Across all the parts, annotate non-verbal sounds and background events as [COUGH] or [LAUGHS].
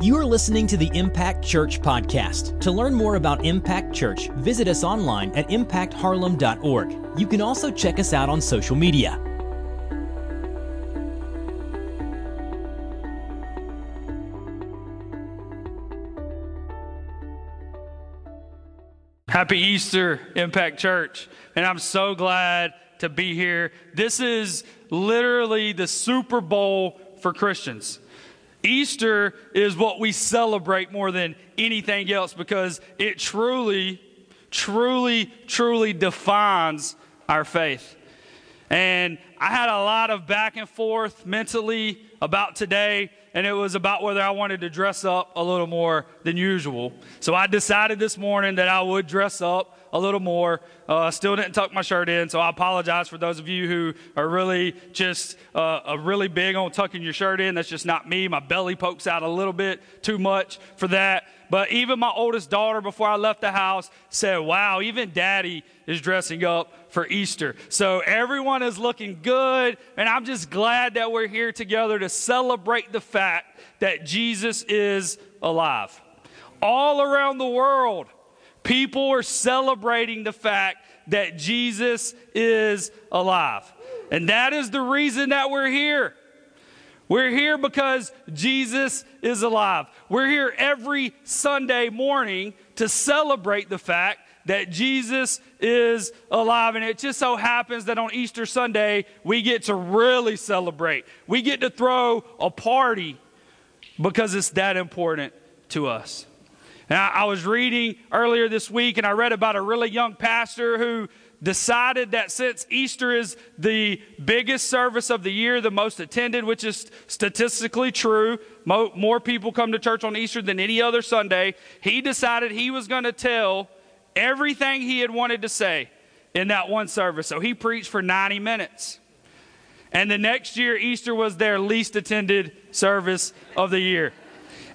You are listening to the Impact Church podcast. To learn more about Impact Church, visit us online at impactharlem.org. You can also check us out on social media. Happy Easter, Impact Church. And I'm so glad to be here. This is literally the Super Bowl for Christians. Easter is what we celebrate more than anything else because it truly, truly, truly defines our faith. And I had a lot of back and forth mentally about today, and it was about whether I wanted to dress up a little more than usual. So I decided this morning that I would dress up a little more. Uh, still didn't tuck my shirt in, so I apologize for those of you who are really just uh, really big on tucking your shirt in. That's just not me. My belly pokes out a little bit too much for that. But even my oldest daughter, before I left the house, said, Wow, even daddy is dressing up for Easter. So everyone is looking good, and I'm just glad that we're here together to celebrate the fact that Jesus is alive. All around the world, People are celebrating the fact that Jesus is alive. And that is the reason that we're here. We're here because Jesus is alive. We're here every Sunday morning to celebrate the fact that Jesus is alive. And it just so happens that on Easter Sunday, we get to really celebrate. We get to throw a party because it's that important to us. And I, was reading earlier this week and I read about a really young pastor who decided that since Easter is the biggest service of the year, the most attended, which is statistically true, mo- more people come to church on Easter than any other Sunday, he decided he was going to tell everything he had wanted to say in that one service. So he preached for 90 minutes. And the next year, Easter was their least attended service of the year.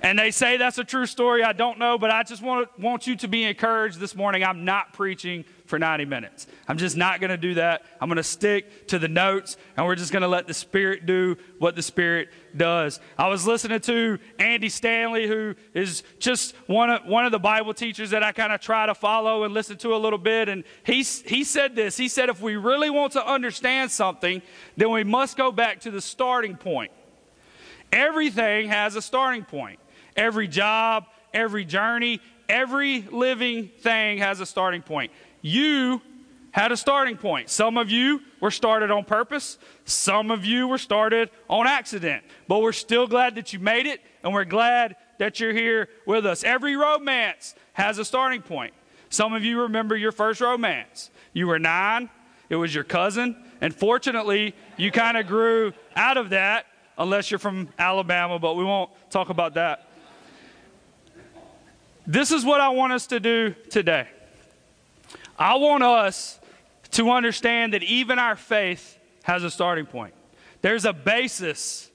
And they say that's a true story. I don't know, but I just want, want you to be encouraged this morning. I'm not preaching for 90 minutes. I'm just not going to do that. I'm going to stick to the notes, and we're just going to let the Spirit do what the Spirit does. I was listening to Andy Stanley, who is just one of, one of the Bible teachers that I kind of try to follow and listen to a little bit. And he, he said this He said, if we really want to understand something, then we must go back to the starting point. Everything has a starting point. Every job, every journey, every living thing has a starting point. You had a starting point. Some of you were started on purpose, some of you were started on accident, but we're still glad that you made it, and we're glad that you're here with us. Every romance has a starting point. Some of you remember your first romance. You were nine, it was your cousin, and fortunately, you kind of grew out of that, unless you're from Alabama, but we won't talk about that. This is what I want us to do today. I want us to understand that even our faith has a starting point. There's a basis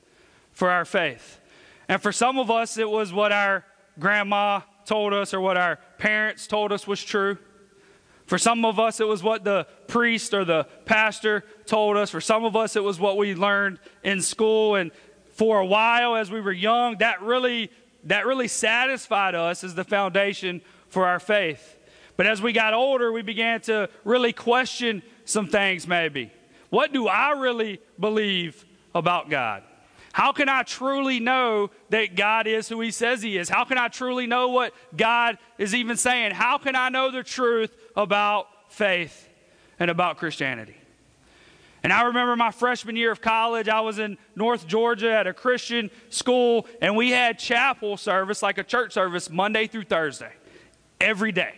for our faith. And for some of us, it was what our grandma told us or what our parents told us was true. For some of us, it was what the priest or the pastor told us. For some of us, it was what we learned in school. And for a while, as we were young, that really that really satisfied us as the foundation for our faith. But as we got older, we began to really question some things, maybe. What do I really believe about God? How can I truly know that God is who He says He is? How can I truly know what God is even saying? How can I know the truth about faith and about Christianity? And I remember my freshman year of college, I was in North Georgia at a Christian school, and we had chapel service, like a church service, Monday through Thursday, every day.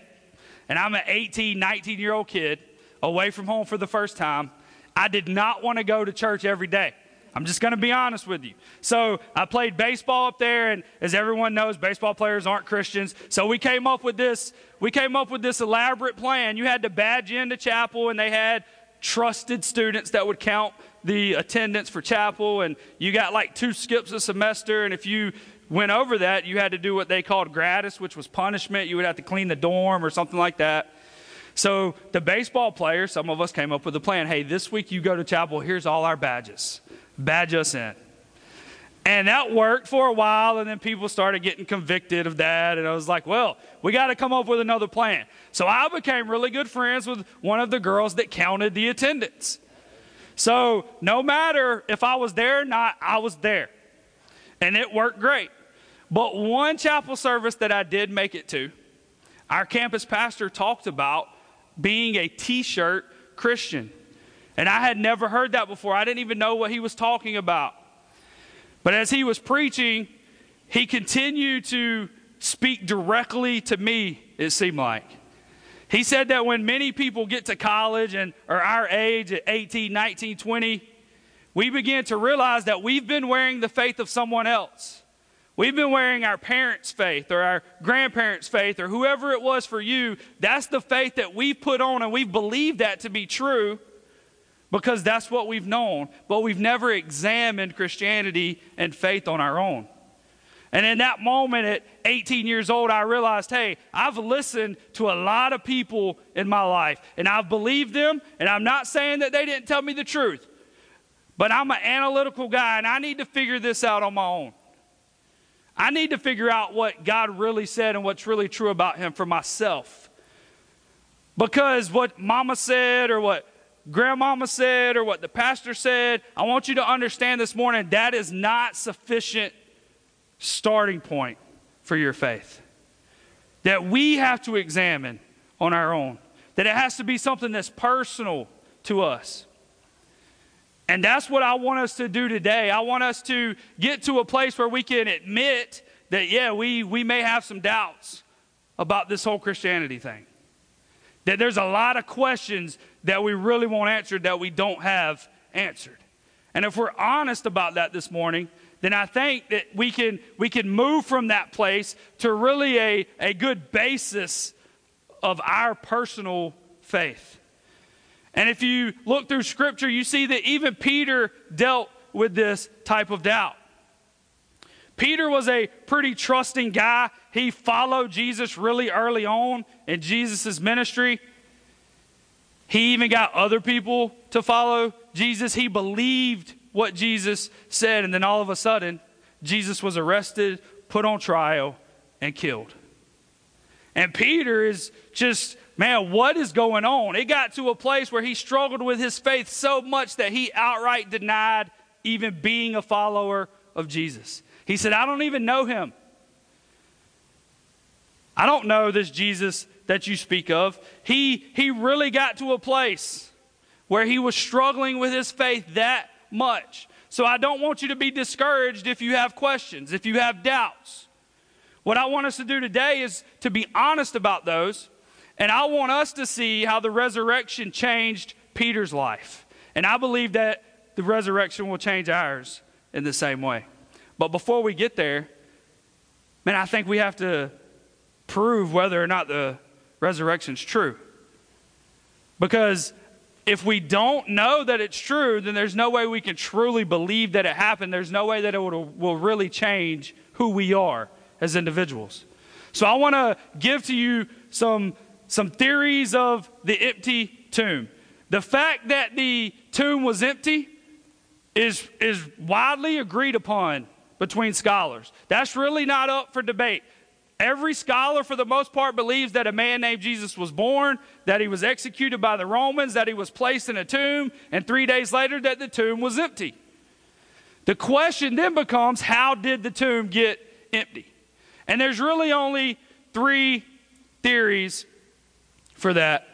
And I'm an 18, 19 year old kid away from home for the first time. I did not want to go to church every day. I'm just going to be honest with you. So I played baseball up there, and as everyone knows, baseball players aren't Christians. So we came up with this. We came up with this elaborate plan. You had to badge into chapel, and they had trusted students that would count the attendance for chapel, and you got like two skips a semester, and if you went over that, you had to do what they called gratis, which was punishment. You would have to clean the dorm or something like that. So the baseball players, some of us came up with a plan. Hey, this week you go to chapel, here's all our badges. Badge us in. And that worked for a while, and then people started getting convicted of that. And I was like, well, we got to come up with another plan. So I became really good friends with one of the girls that counted the attendance. So no matter if I was there or not, I was there. And it worked great. But one chapel service that I did make it to, our campus pastor talked about being a t shirt Christian. And I had never heard that before. I didn't even know what he was talking about. But as he was preaching, he continued to speak directly to me, it seemed like. He said that when many people get to college and are our age at 18, 19, 20, we begin to realize that we've been wearing the faith of someone else. We've been wearing our parents' faith or our grandparents' faith or whoever it was for you. That's the faith that we've put on and we've believed that to be true because that's what we've known, but we've never examined Christianity and faith on our own. And in that moment at 18 years old, I realized, hey, I've listened to a lot of people in my life, and I've believed them, and I'm not saying that they didn't tell me the truth, but I'm an analytical guy, and I need to figure this out on my own. I need to figure out what God really said and what's really true about Him for myself. Because what mama said or what grandmama said or what the pastor said, I want you to understand this morning that is not sufficient starting point for your faith. That we have to examine on our own. That it has to be something that's personal to us. And that's what I want us to do today. I want us to get to a place where we can admit that, yeah, we, we may have some doubts about this whole Christianity thing. That there's a lot of questions that we really want answered that we don't have answered. And if we're honest about that this morning, then I think that we can, we can move from that place to really a, a good basis of our personal faith. And if you look through Scripture, you see that even Peter dealt with this type of doubt. Peter was a pretty trusting guy. He followed Jesus really early on in Jesus' ministry. He even got other people to follow Jesus. He believed what Jesus said, and then all of a sudden, Jesus was arrested, put on trial, and killed. And Peter is just, man, what is going on? It got to a place where he struggled with his faith so much that he outright denied even being a follower of Jesus. He said, I don't even know him. I don't know this Jesus that you speak of. He, he really got to a place where he was struggling with his faith that much. So I don't want you to be discouraged if you have questions, if you have doubts. What I want us to do today is to be honest about those. And I want us to see how the resurrection changed Peter's life. And I believe that the resurrection will change ours in the same way. But before we get there, man, I think we have to prove whether or not the resurrection is true. Because if we don't know that it's true, then there's no way we can truly believe that it happened. There's no way that it will, will really change who we are as individuals. So I want to give to you some, some theories of the empty tomb. The fact that the tomb was empty is, is widely agreed upon between scholars. That's really not up for debate. Every scholar, for the most part, believes that a man named Jesus was born, that he was executed by the Romans, that he was placed in a tomb, and three days later, that the tomb was empty. The question then becomes how did the tomb get empty? And there's really only three theories for that.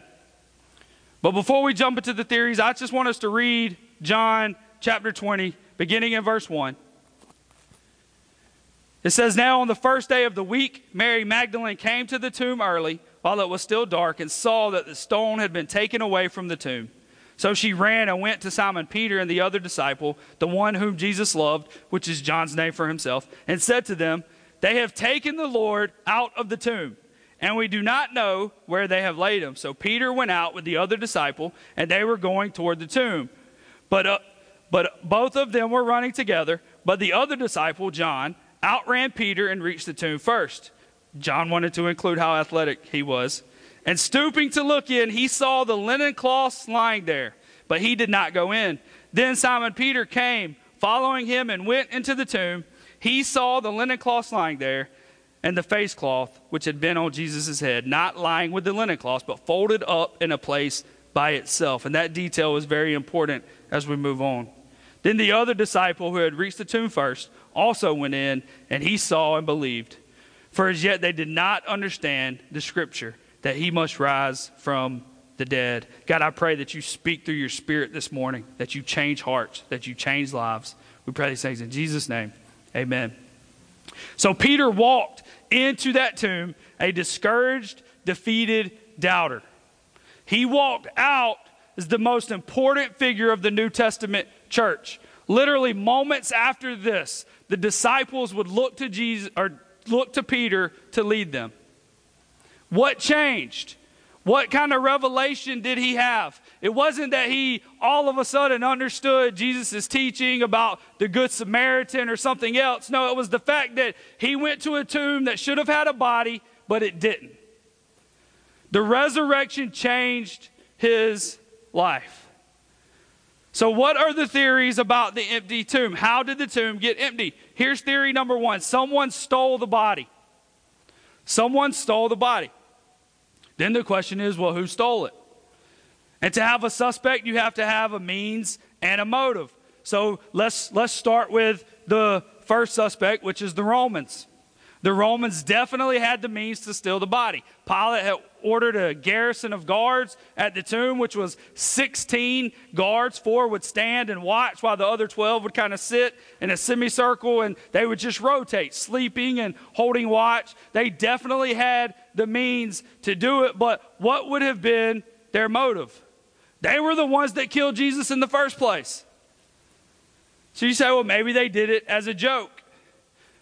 But before we jump into the theories, I just want us to read John chapter 20, beginning in verse 1. It says, Now on the first day of the week, Mary Magdalene came to the tomb early while it was still dark and saw that the stone had been taken away from the tomb. So she ran and went to Simon Peter and the other disciple, the one whom Jesus loved, which is John's name for himself, and said to them, They have taken the Lord out of the tomb, and we do not know where they have laid him. So Peter went out with the other disciple, and they were going toward the tomb. But, uh, but both of them were running together, but the other disciple, John, outran Peter and reached the tomb first. John wanted to include how athletic he was. And stooping to look in, he saw the linen cloths lying there, but he did not go in. Then Simon Peter came, following him and went into the tomb, he saw the linen cloths lying there and the face cloth which had been on Jesus' head, not lying with the linen cloths, but folded up in a place by itself. And that detail is very important as we move on. Then the other disciple who had reached the tomb first also went in, and he saw and believed. For as yet they did not understand the scripture that he must rise from the dead. God, I pray that you speak through your spirit this morning, that you change hearts, that you change lives. We pray these things in Jesus' name. Amen. So Peter walked into that tomb a discouraged, defeated doubter. He walked out as the most important figure of the New Testament church. Literally moments after this, the disciples would look to Jesus or look to Peter to lead them. What changed? What kind of revelation did he have? It wasn't that he all of a sudden understood Jesus' teaching about the Good Samaritan or something else. No, it was the fact that he went to a tomb that should have had a body, but it didn't. The resurrection changed his life. So, what are the theories about the empty tomb? How did the tomb get empty? Here's theory number one someone stole the body. Someone stole the body. Then the question is well, who stole it? And to have a suspect, you have to have a means and a motive. So let's, let's start with the first suspect, which is the Romans. The Romans definitely had the means to steal the body. Pilate had ordered a garrison of guards at the tomb, which was 16 guards. Four would stand and watch while the other 12 would kind of sit in a semicircle and they would just rotate, sleeping and holding watch. They definitely had the means to do it, but what would have been their motive? They were the ones that killed Jesus in the first place. So you say, well, maybe they did it as a joke.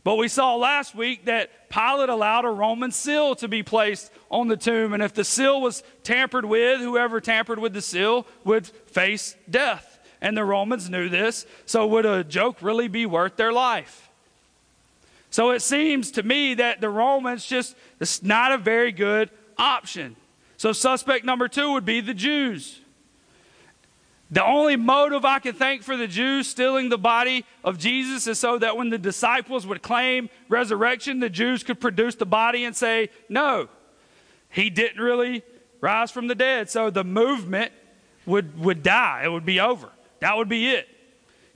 But we saw last week that Pilate allowed a Roman seal to be placed on the tomb. And if the seal was tampered with, whoever tampered with the seal would face death. And the Romans knew this. So would a joke really be worth their life? So it seems to me that the Romans just, it's not a very good option. So suspect number two would be the Jews. The only motive I can think for the Jews stealing the body of Jesus is so that when the disciples would claim resurrection, the Jews could produce the body and say, no, he didn't really rise from the dead. So the movement would, would die, it would be over. That would be it.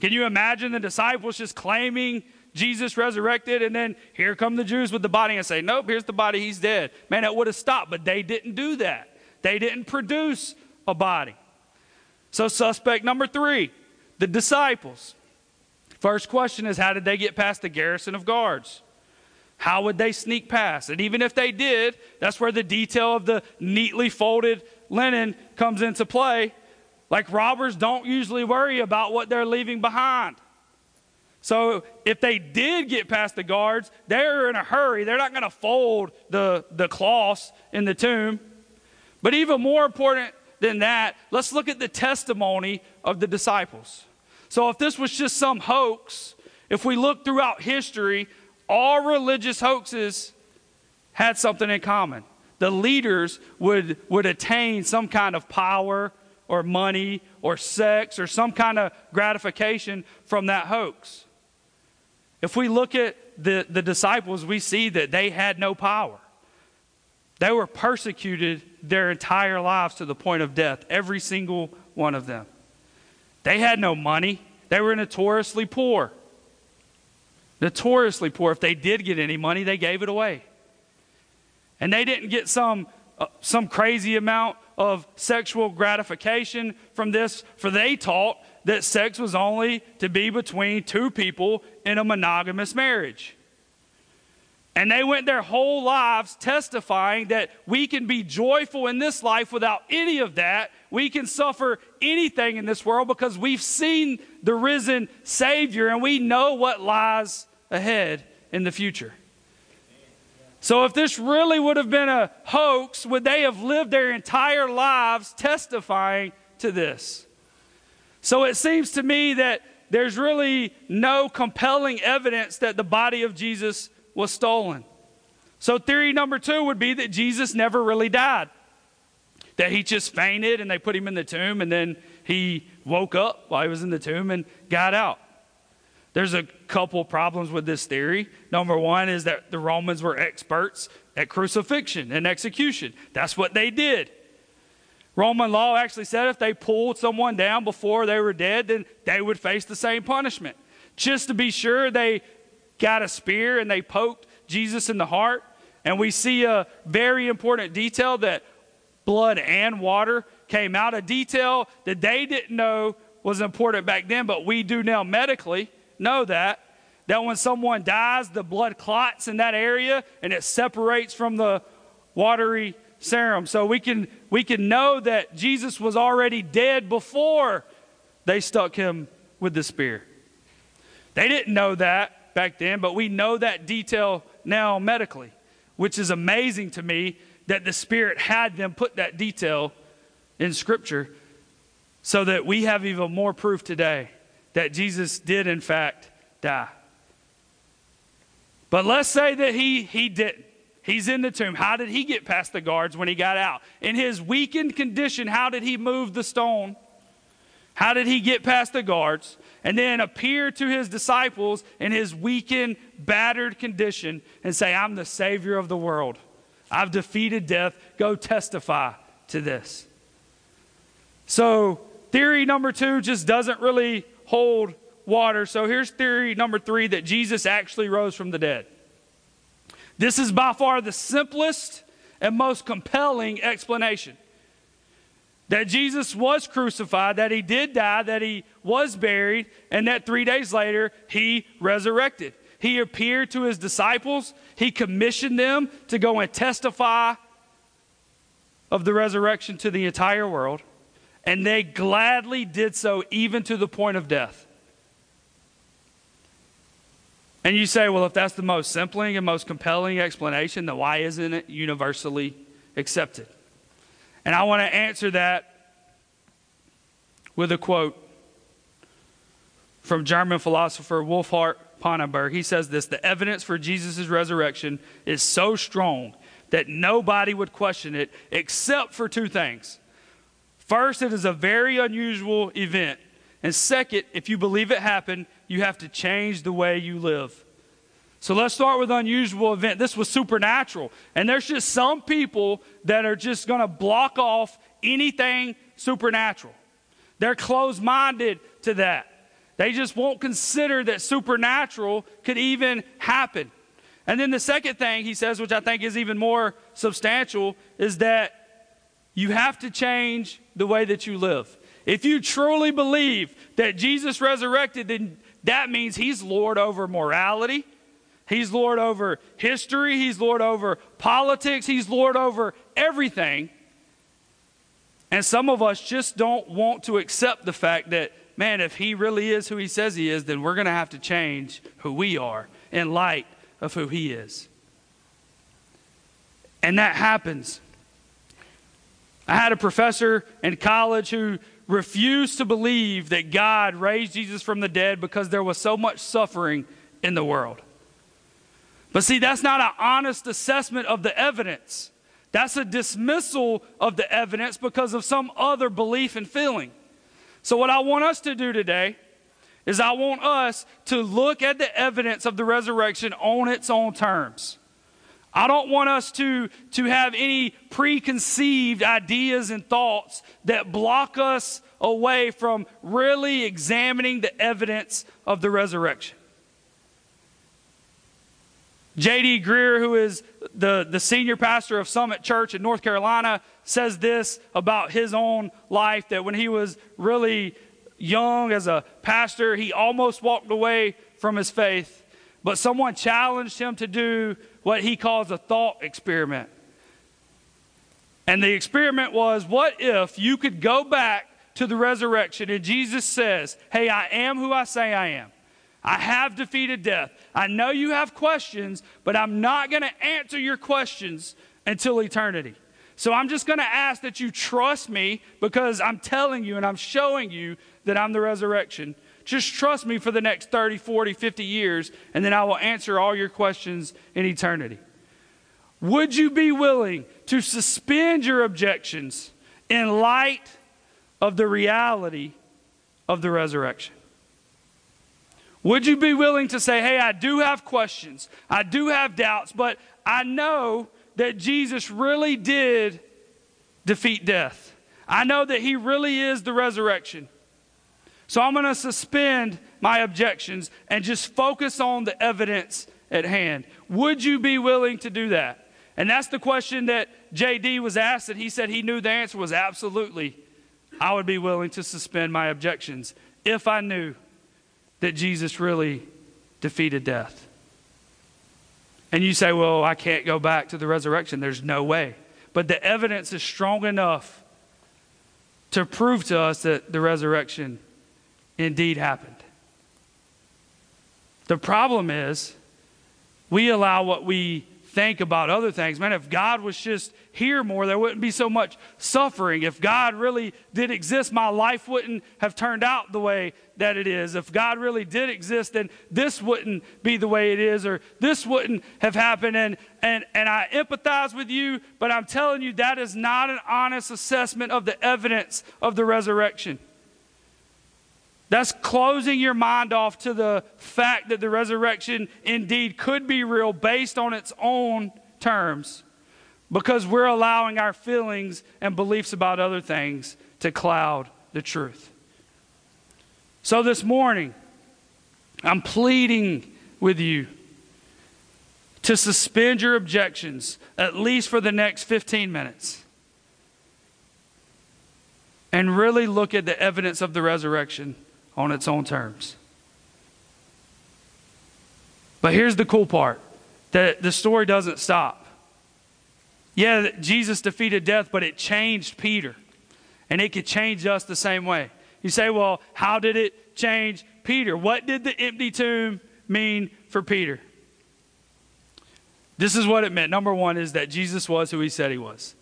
Can you imagine the disciples just claiming Jesus resurrected, and then here come the Jews with the body and say, Nope, here's the body, he's dead. Man, it would have stopped, but they didn't do that. They didn't produce a body. So, suspect number three, the disciples. First question is how did they get past the garrison of guards? How would they sneak past? And even if they did, that's where the detail of the neatly folded linen comes into play. Like robbers don't usually worry about what they're leaving behind. So if they did get past the guards, they're in a hurry. They're not going to fold the, the cloths in the tomb. But even more important than that, let's look at the testimony of the disciples. So, if this was just some hoax, if we look throughout history, all religious hoaxes had something in common. The leaders would, would attain some kind of power or money or sex or some kind of gratification from that hoax. If we look at the, the disciples, we see that they had no power. They were persecuted their entire lives to the point of death, every single one of them. They had no money, they were notoriously poor. Notoriously poor. If they did get any money, they gave it away. And they didn't get some, uh, some crazy amount of sexual gratification from this, for they taught that sex was only to be between two people in a monogamous marriage. And they went their whole lives testifying that we can be joyful in this life without any of that. We can suffer anything in this world because we've seen the risen Savior and we know what lies ahead in the future. So, if this really would have been a hoax, would they have lived their entire lives testifying to this? So, it seems to me that there's really no compelling evidence that the body of Jesus was stolen. So, theory number two would be that Jesus never really died, that he just fainted and they put him in the tomb and then he woke up while he was in the tomb and got out. There's a couple problems with this theory. Number one is that the Romans were experts at crucifixion and execution. That's what they did. Roman law actually said if they pulled someone down before they were dead, then they would face the same punishment. Just to be sure, they got a spear and they poked Jesus in the heart. And we see a very important detail that blood and water came out, a detail that they didn't know was important back then, but we do now medically know that. That when someone dies, the blood clots in that area and it separates from the watery serum. So we can, we can know that Jesus was already dead before they stuck him with the spear. They didn't know that back then, but we know that detail now medically, which is amazing to me that the Spirit had them put that detail in Scripture so that we have even more proof today that Jesus did, in fact, die. But let's say that he, he didn't. He's in the tomb. How did he get past the guards when he got out? In his weakened condition, how did he move the stone? How did he get past the guards and then appear to his disciples in his weakened, battered condition and say, I'm the Savior of the world? I've defeated death. Go testify to this. So, theory number two just doesn't really hold water. So, here's theory number three that Jesus actually rose from the dead. This is by far the simplest and most compelling explanation. That Jesus was crucified, that he did die, that he was buried, and that three days later he resurrected. He appeared to his disciples, he commissioned them to go and testify of the resurrection to the entire world, and they gladly did so even to the point of death. And you say, well, if that's the most simpling and most compelling explanation, then why isn't it universally accepted? And I want to answer that with a quote from German philosopher Wolfhart Pannenberg. He says this The evidence for Jesus' resurrection is so strong that nobody would question it except for two things. First, it is a very unusual event. And second, if you believe it happened, you have to change the way you live. So let's start with unusual event. This was supernatural. And there's just some people that are just going to block off anything supernatural. They're closed minded to that. They just won't consider that supernatural could even happen. And then the second thing he says, which I think is even more substantial, is that you have to change the way that you live. If you truly believe that Jesus resurrected, then that means he's Lord over morality. He's Lord over history. He's Lord over politics. He's Lord over everything. And some of us just don't want to accept the fact that, man, if he really is who he says he is, then we're going to have to change who we are in light of who he is. And that happens. I had a professor in college who refused to believe that God raised Jesus from the dead because there was so much suffering in the world. But see, that's not an honest assessment of the evidence. That's a dismissal of the evidence because of some other belief and feeling. So, what I want us to do today is I want us to look at the evidence of the resurrection on its own terms. I don't want us to, to have any preconceived ideas and thoughts that block us away from really examining the evidence of the resurrection. J.D. Greear, who is the, the senior pastor of Summit Church in North Carolina, says this about his own life that when he was really young as a pastor, he almost walked away from his faith. But someone challenged him to do what he calls a thought experiment. And the experiment was what if you could go back to the resurrection and Jesus says, Hey, I am who I say I am. I have defeated death. I know you have questions, but I'm not going to answer your questions until eternity. So I'm just going to ask that you trust me because I'm telling you and I'm showing you that I'm the resurrection. Just trust me for the next 30, 40, 50 years, and then I will answer all your questions in eternity. Would you be willing to suspend your objections in light of the reality of the resurrection? Would you be willing to say, hey, I do have questions, I do have doubts, but I know that Jesus really did defeat death? I know that he really is the resurrection. So I'm going to suspend my objections and just focus on the evidence at hand. Would you be willing to do that? And that's the question that JD was asked, and he said he knew the answer was absolutely. I would be willing to suspend my objections if I knew that Jesus really defeated death. And you say, well, I can't go back to the resurrection. There's no way. But the evidence is strong enough to prove to us that the resurrection indeed happened. The problem is, we allow what we think about other things. Man, if God was just here more, there wouldn't be so much suffering. If God really did exist, my life wouldn't have turned out the way that it is. If God really did exist, then this wouldn't be the way it is, or this wouldn't have happened. And, and, and I empathize with you, but I'm telling you, that is not an honest assessment of the evidence of the resurrection. That's closing your mind off to the fact that the resurrection indeed could be real based on its own terms because we're allowing our feelings and beliefs about other things to cloud the truth. So this morning, I'm pleading with you to suspend your objections, at least for the next 15 minutes, and really look at the evidence of the resurrection on its own terms. But here's the cool part that the story doesn't stop. Yeah, Jesus defeated death, but it changed Peter. And it could change us the same way. You say, well, how did it change Peter? What did the empty tomb mean for Peter? This is what it meant. Number one is that Jesus was who he said he was.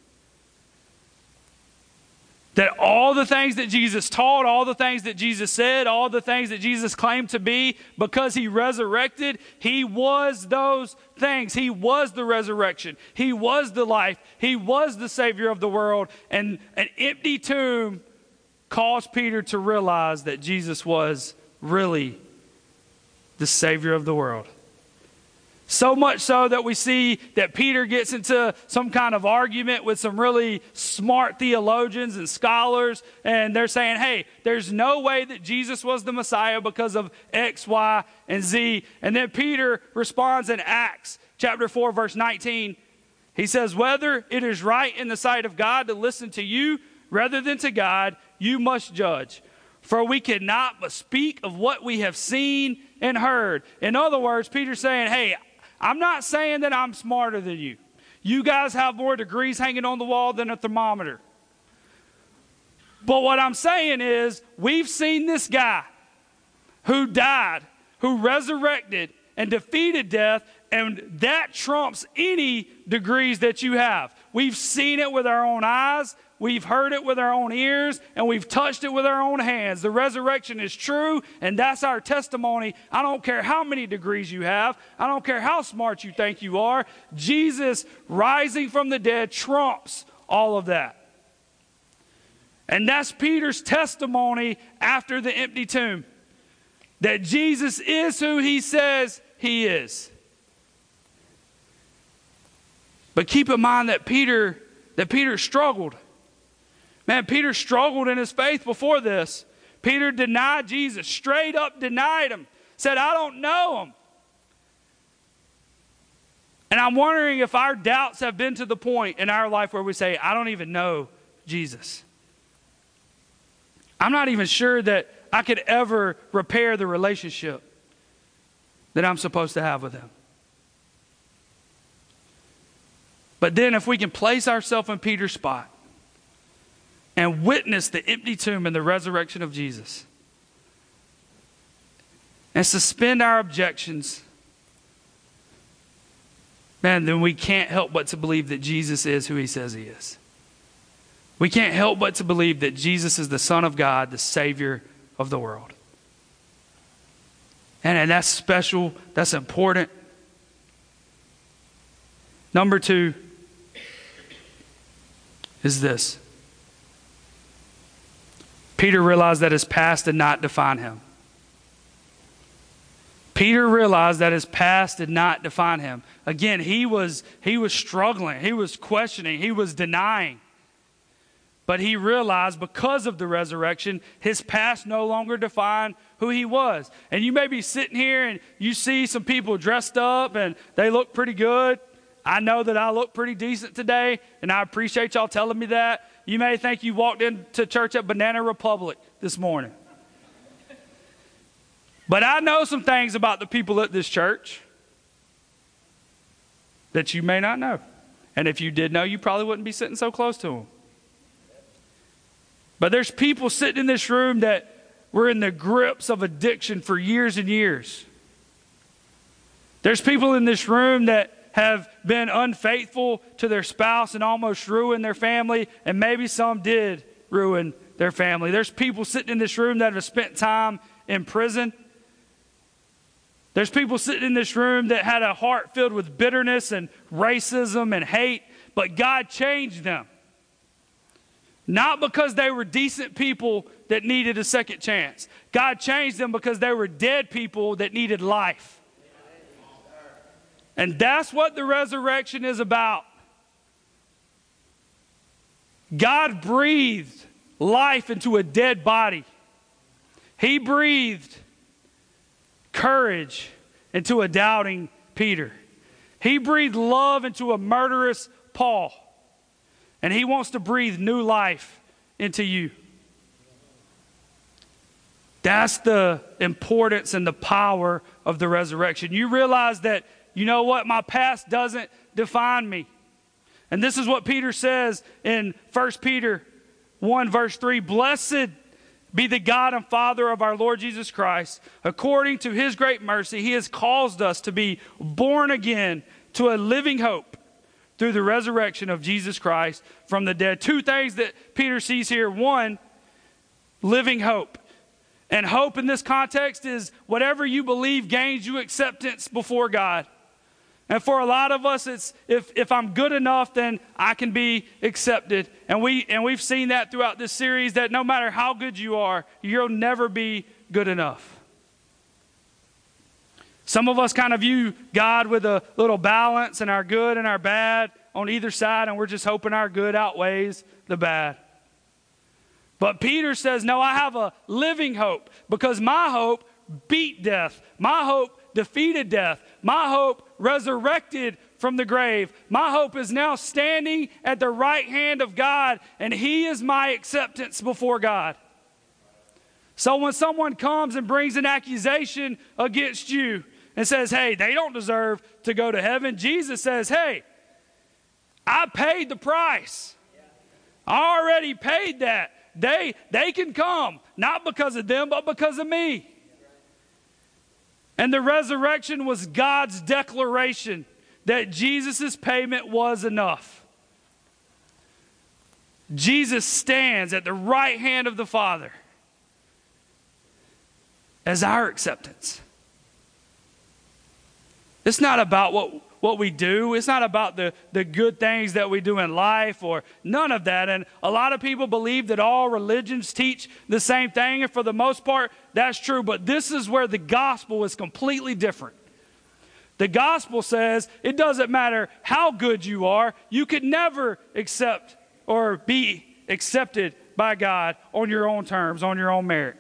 That all the things that Jesus taught, all the things that Jesus said, all the things that Jesus claimed to be, because he resurrected, he was those things. He was the resurrection. He was the life. He was the Savior of the world. And an empty tomb caused Peter to realize that Jesus was really the Savior of the world. So much so that we see that Peter gets into some kind of argument with some really smart theologians and scholars, and they're saying, hey, there's no way that Jesus was the Messiah because of X, Y, and Z. And then Peter responds in Acts chapter 4, verse 19. He says, Whether it is right in the sight of God to listen to you rather than to God, you must judge. For we cannot but speak of what we have seen and heard. In other words, Peter's saying, Hey, I'm not saying that I'm smarter than you. You guys have more degrees hanging on the wall than a thermometer. But what I'm saying is, we've seen this guy who died, who resurrected and defeated death, and that trumps any degrees that you have. We've seen it with our own eyes, We've heard it with our own ears and we've touched it with our own hands. The resurrection is true, and that's our testimony. I don't care how many degrees you have, I don't care how smart you think you are. Jesus rising from the dead trumps all of that. And that's Peter's testimony after the empty tomb that Jesus is who he says he is. But keep in mind that Peter that Peter struggled. Man, Peter struggled in his faith before this. Peter denied Jesus, straight up denied him, said, I don't know him. And I'm wondering if our doubts have been to the point in our life where we say, I don't even know Jesus. I'm not even sure that I could ever repair the relationship that I'm supposed to have with him. But then, if we can place ourselves in Peter's spot, and witness the empty tomb and the resurrection of Jesus and suspend our objections, man, then we can't help but to believe that Jesus is who he says he is. We can't help but to believe that Jesus is the Son of God, the Savior of the world. And, and that's special, that's important. Number two is this Peter realized that his past did not define him. Peter realized that his past did not define him. Again, he was, he was struggling, he was questioning, he was denying. But he realized because of the resurrection, his past no longer defined who he was. And you may be sitting here and you see some people dressed up and they look pretty good. I know that I look pretty decent today, and I appreciate y'all telling me that. You may think you walked into church at Banana Republic this morning. But I know some things about the people at this church that you may not know. And if you did know, you probably wouldn't be sitting so close to them. But there's people sitting in this room that were in the grips of addiction for years and years. There's people in this room that have been unfaithful to their spouse and almost ruined their family, and maybe some did ruin their family. There's people sitting in this room that have spent time in prison. There's people sitting in this room that had a heart filled with bitterness and racism and hate, but God changed them. Not because they were decent people that needed a second chance. God changed them because they were dead people that needed life. And that's what the resurrection is about. God breathed life into a dead body. He breathed courage into a doubting Peter. He breathed love into a murderous Paul. And he wants to breathe new life into you. That's the importance and the power of the resurrection. You realize that you know what? My past doesn't define me. And this is what Peter says in 1 Peter 1, verse 3 Blessed be the God and Father of our Lord Jesus Christ. According to his great mercy, he has caused us to be born again to a living hope through the resurrection of Jesus Christ from the dead. Two things that Peter sees here. One, living hope. And hope in this context is whatever you believe gains you acceptance before God. And for a lot of us, it's if, if I'm good enough, then I can be accepted. And, we, and we've seen that throughout this series that no matter how good you are, you'll never be good enough. Some of us kind of view God with a little balance and our good and our bad on either side, and we're just hoping our good outweighs the bad. But Peter says, No, I have a living hope because my hope beat death. My hope defeated death. My hope resurrected from the grave. My hope is now standing at the right hand of God, and He is my acceptance before God. So when someone comes and brings an accusation against you and says, hey, they don't deserve to go to heaven, Jesus says, hey, I paid the price. I already paid that. They, they can come, not because of them, but because of me. And the resurrection was God's declaration that Jesus' payment was enough. Jesus stands at the right hand of the Father as our acceptance. It's not about what what we do. It's not about the, the good things that we do in life or none of that. And a lot of people believe that all religions teach the same thing. And for the most part, that's true. But this is where the gospel is completely different. The gospel says it doesn't matter how good you are, you could never accept or be accepted by God on your own terms, on your own merit.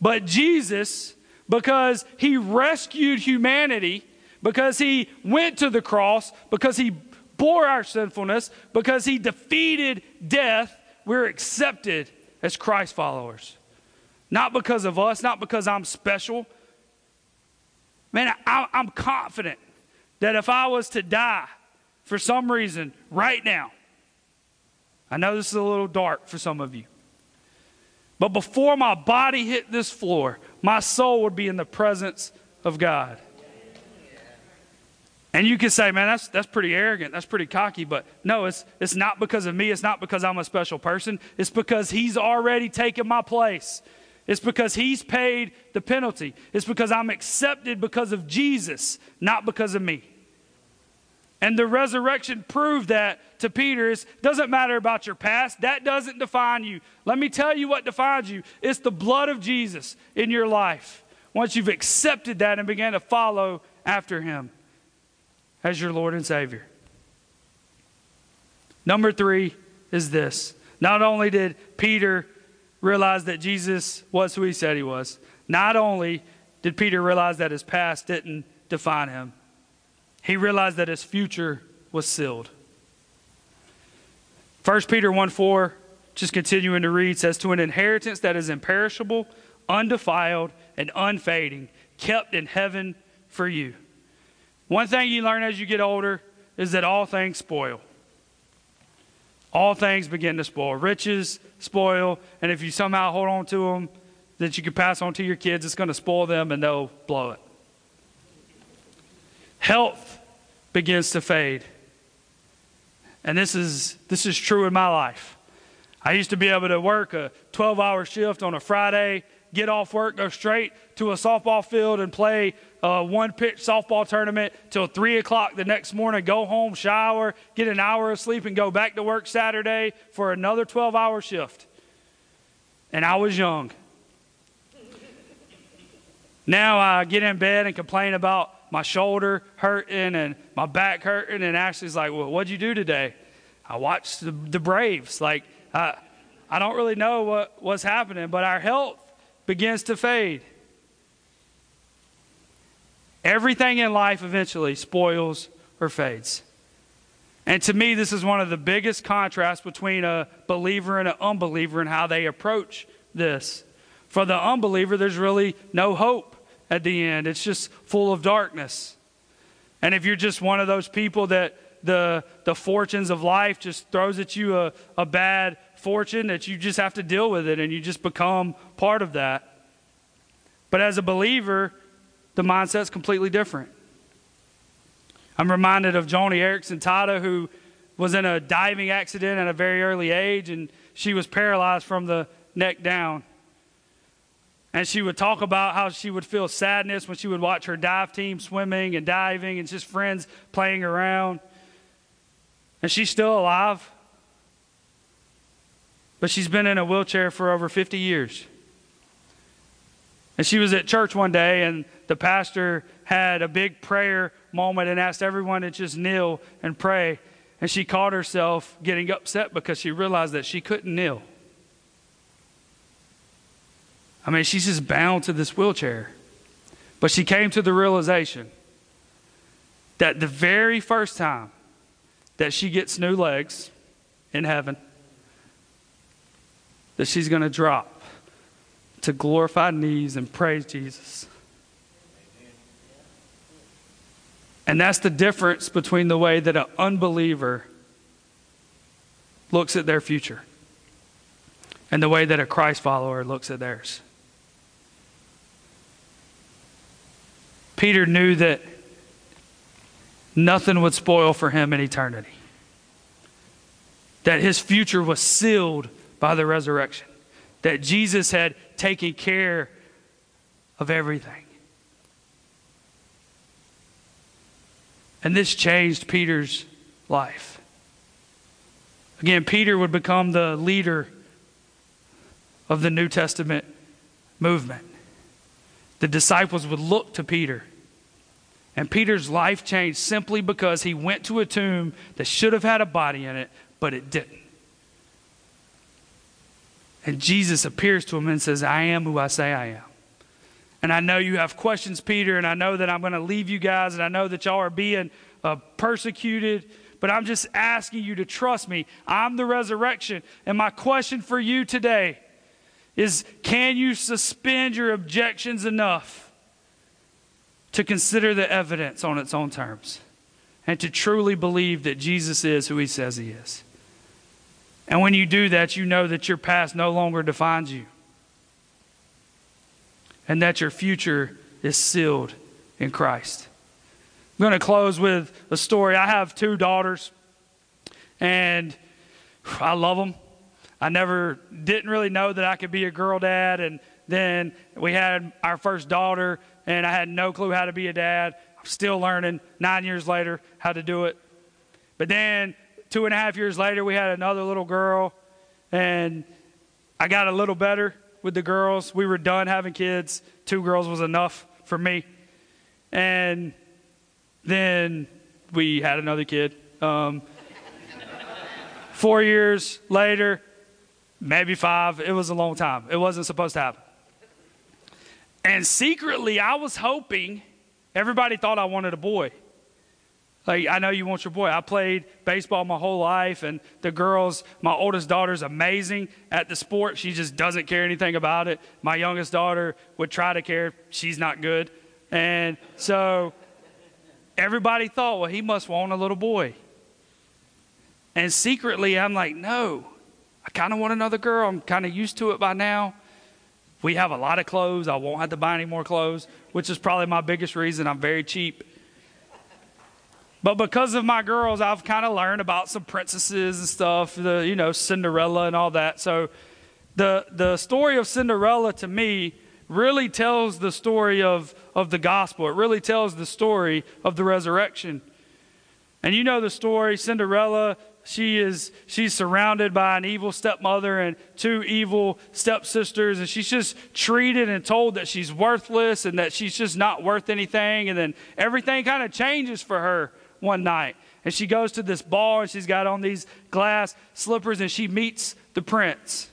But Jesus, because he rescued humanity, because he went to the cross, because he bore our sinfulness, because he defeated death, we're accepted as Christ followers. Not because of us, not because I'm special. Man, I, am confident that if I was to die for some reason right now, I know this is a little dark for some of you, but before my body hit this floor, my soul would be in the presence of God. And you can say, man, that's, that's pretty arrogant. That's pretty cocky. But no, it's, it's not because of me. It's not because I'm a special person. It's because He's already taken my place. It's because He's paid the penalty. It's because I'm accepted because of Jesus, not because of me. And the resurrection proved that to Peter. It doesn't matter about your past. That doesn't define you. Let me tell you what defines you. It's the blood of Jesus in your life. once you've accepted that and began to follow after Him as your Lord and Savior. Number three is this. Not only did Peter realize that Jesus was who he said he was, not only did Peter realize that his past didn't define him, he realized that his future was sealed. 1 Peter 1 4, just continuing to read, says, To an inheritance that is imperishable, undefiled, and unfading, kept in heaven for you. One thing you learn as you get older is that all things spoil. All things begin to spoil. Riches spoil, and if you somehow hold on to them that you can pass on to your kids, it's going to spoil them and they'll blow it. Health begins to fade. And this is, this is true in my life. I used to be able to work a 12 hour shift on a Friday, get off work, go straight to a softball field and play a one pitch softball tournament till 3 o'clock the next morning, go home, shower, get an hour of sleep, and go back to work Saturday for another 12 hour shift. And I was young. Now I get in bed and complain about my shoulder hurting and my back hurting. And Ashley's like, Well, what'd you do today? I watched the, the Braves. Like, I, I don't really know what, what's happening, but our health begins to fade. Everything in life eventually spoils or fades. And to me, this is one of the biggest contrasts between a believer and an unbeliever and how they approach this. For the unbeliever, there's really no hope at the end, it's just full of darkness. And if you're just one of those people that the, the fortunes of life just throws at you a, a bad fortune, that you just have to deal with it and you just become part of that. But as a believer, the mindset's completely different. I'm reminded of Joni Eareckson Tada, who was in a diving accident at a very early age, and she was paralyzed from the neck down. And she would talk about how she would feel sadness when she would watch her dive team swimming and diving and just friends playing around. And she's still alive. But she's been in a wheelchair for over 50 years. And she was at church one day, and the pastor had a big prayer moment and asked everyone to just kneel and pray. And she caught herself getting upset because she realized that she couldn't kneel. I mean, she's just bound to this wheelchair. But she came to the realization that the very first time that she gets new legs in heaven, that she's going to drop to glorified knees and praise Jesus. And that's the difference between the way that an unbeliever looks at their future and the way that a Christ follower looks at theirs. Peter knew that nothing would spoil for him in eternity, that his future was sealed by the resurrection, that Jesus had taken care of everything. And this changed Peter's life. Again, Peter would become the leader of the New Testament movement the disciples would look to Peter. And Peter's life changed simply because he went to a tomb that should have had a body in it, but it didn't. And Jesus appears to him and says, I am who I say I am. And I know you have questions, Peter, and I know that I'm going to leave you guys, and I know that y'all are being uh, persecuted, but I'm just asking you to trust me. I'm the resurrection. And my question for you today is can you suspend your objections enough to consider the evidence on its own terms and to truly believe that Jesus is who he says he is? And when you do that, you know that your past no longer defines you and that your future is sealed in Christ. I'm going to close with a story. I have two daughters, and I love them. I never didn't really know that I could be a girl dad. And then we had our first daughter, and I had no clue how to be a dad. I'm still learning nine years later how to do it. But then two and a half years later, we had another little girl, and I got a little better. with the girls. We were done having kids. Two girls was enough for me. And then we had another kid. Um, [LAUGHS] four years later, maybe five, it was a long time. It wasn't supposed to happen. And secretly, I was hoping everybody thought I wanted a boy. Like, I know you want your boy. I played baseball my whole life, and the girls, my oldest daughter's amazing at the sport. She just doesn't care anything about it. My youngest daughter would try to care. She's not good. And so everybody thought, well, he must want a little boy. And secretly, I'm like, no, I kind of want another girl. I'm kind of used to it by now. We have a lot of clothes. I won't have to buy any more clothes, which is probably my biggest reason. I'm very cheap. But because of my girls, I've kind of learned about some princesses and stuff, the, you know, Cinderella and all that. So the, the story of Cinderella to me really tells the story of, of the gospel. It really tells the story of the resurrection. And you know the story Cinderella, she is she's surrounded by an evil stepmother and two evil stepsisters and she's just treated and told that she's worthless and that she's just not worth anything and then everything kind of changes for her one night. And she goes to this ball and she's got on these glass slippers and she meets the prince.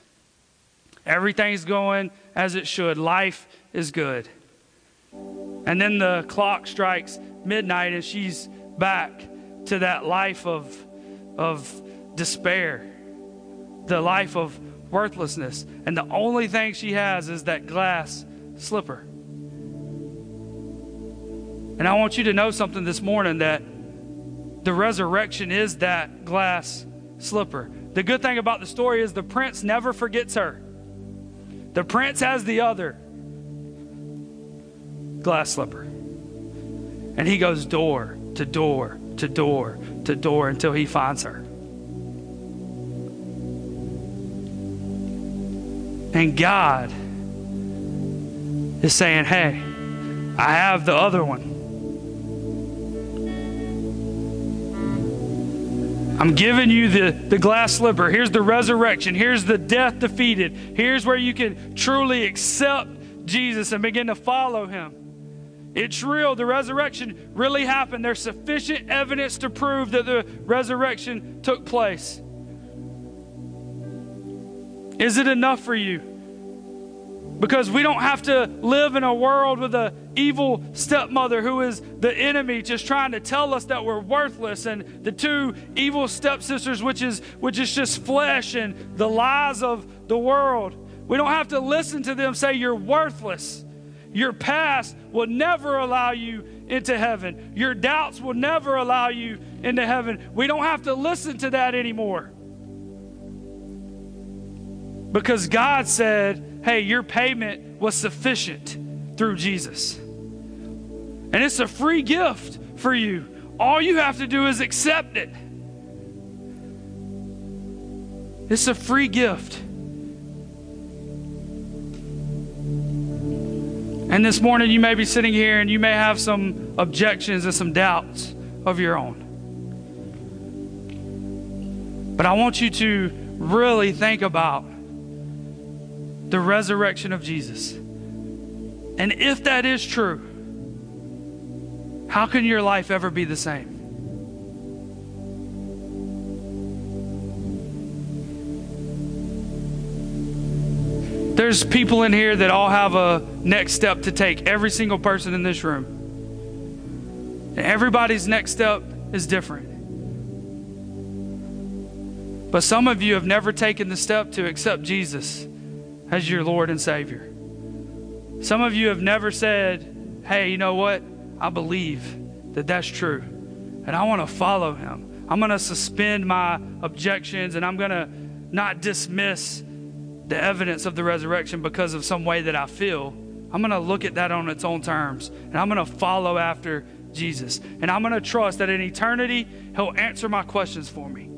Everything's going as it should. Life is good. And then the clock strikes midnight and she's back to that life of, of despair, the life of worthlessness. And the only thing she has is that glass slipper. And I want you to know something this morning that the resurrection is that glass slipper. The good thing about the story is the prince never forgets her. The prince has the other glass slipper. And he goes door to door to door to door until he finds her. And God is saying, Hey, I have the other one. I'm giving you the, the glass slipper. Here's the resurrection. Here's the death defeated. Here's where you can truly accept Jesus and begin to follow him. It's real. The resurrection really happened. There's sufficient evidence to prove that the resurrection took place. Is it enough for you? Because we don't have to live in a world with an evil stepmother who is the enemy just trying to tell us that we're worthless and the two evil stepsisters which is which is just flesh and the lies of the world. We don't have to listen to them say you're worthless. Your past will never allow you into heaven. Your doubts will never allow you into heaven. We don't have to listen to that anymore. Because God said, hey, your payment was sufficient through Jesus. And it's a free gift for you. All you have to do is accept it. It's a free gift. And this morning, you may be sitting here and you may have some objections and some doubts of your own. But I want you to really think about the resurrection of Jesus. And if that is true, how can your life ever be the same? There's people in here that all have a next step to take, every single person in this room. And everybody's next step is different. But some of you have never taken the step to accept Jesus as your Lord and Savior. Some of you have never said, Hey, you know what? I believe that that's true. And I want to follow Him. I'm going to suspend my objections and I'm going to not dismiss the evidence of the resurrection because of some way that I feel. I'm going to look at that on its own terms and I'm going to follow after Jesus. And I'm going to trust that in eternity, He'll answer my questions for me.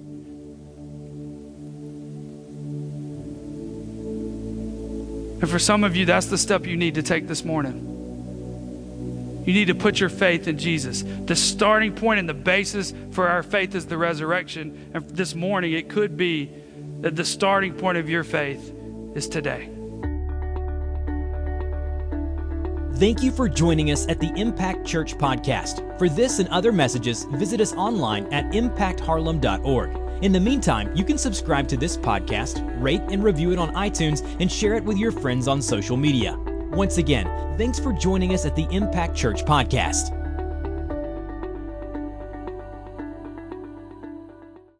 And for some of you, that's the step you need to take this morning. You need to put your faith in Jesus. The starting point and the basis for our faith is the resurrection. And this morning, it could be that the starting point of your faith is today. Thank you for joining us at the Impact Church podcast. For this and other messages, visit us online at impactharlem.org. In the meantime, you can subscribe to this podcast, rate and review it on iTunes, and share it with your friends on social media. Once again, thanks for joining us at the Impact Church Podcast.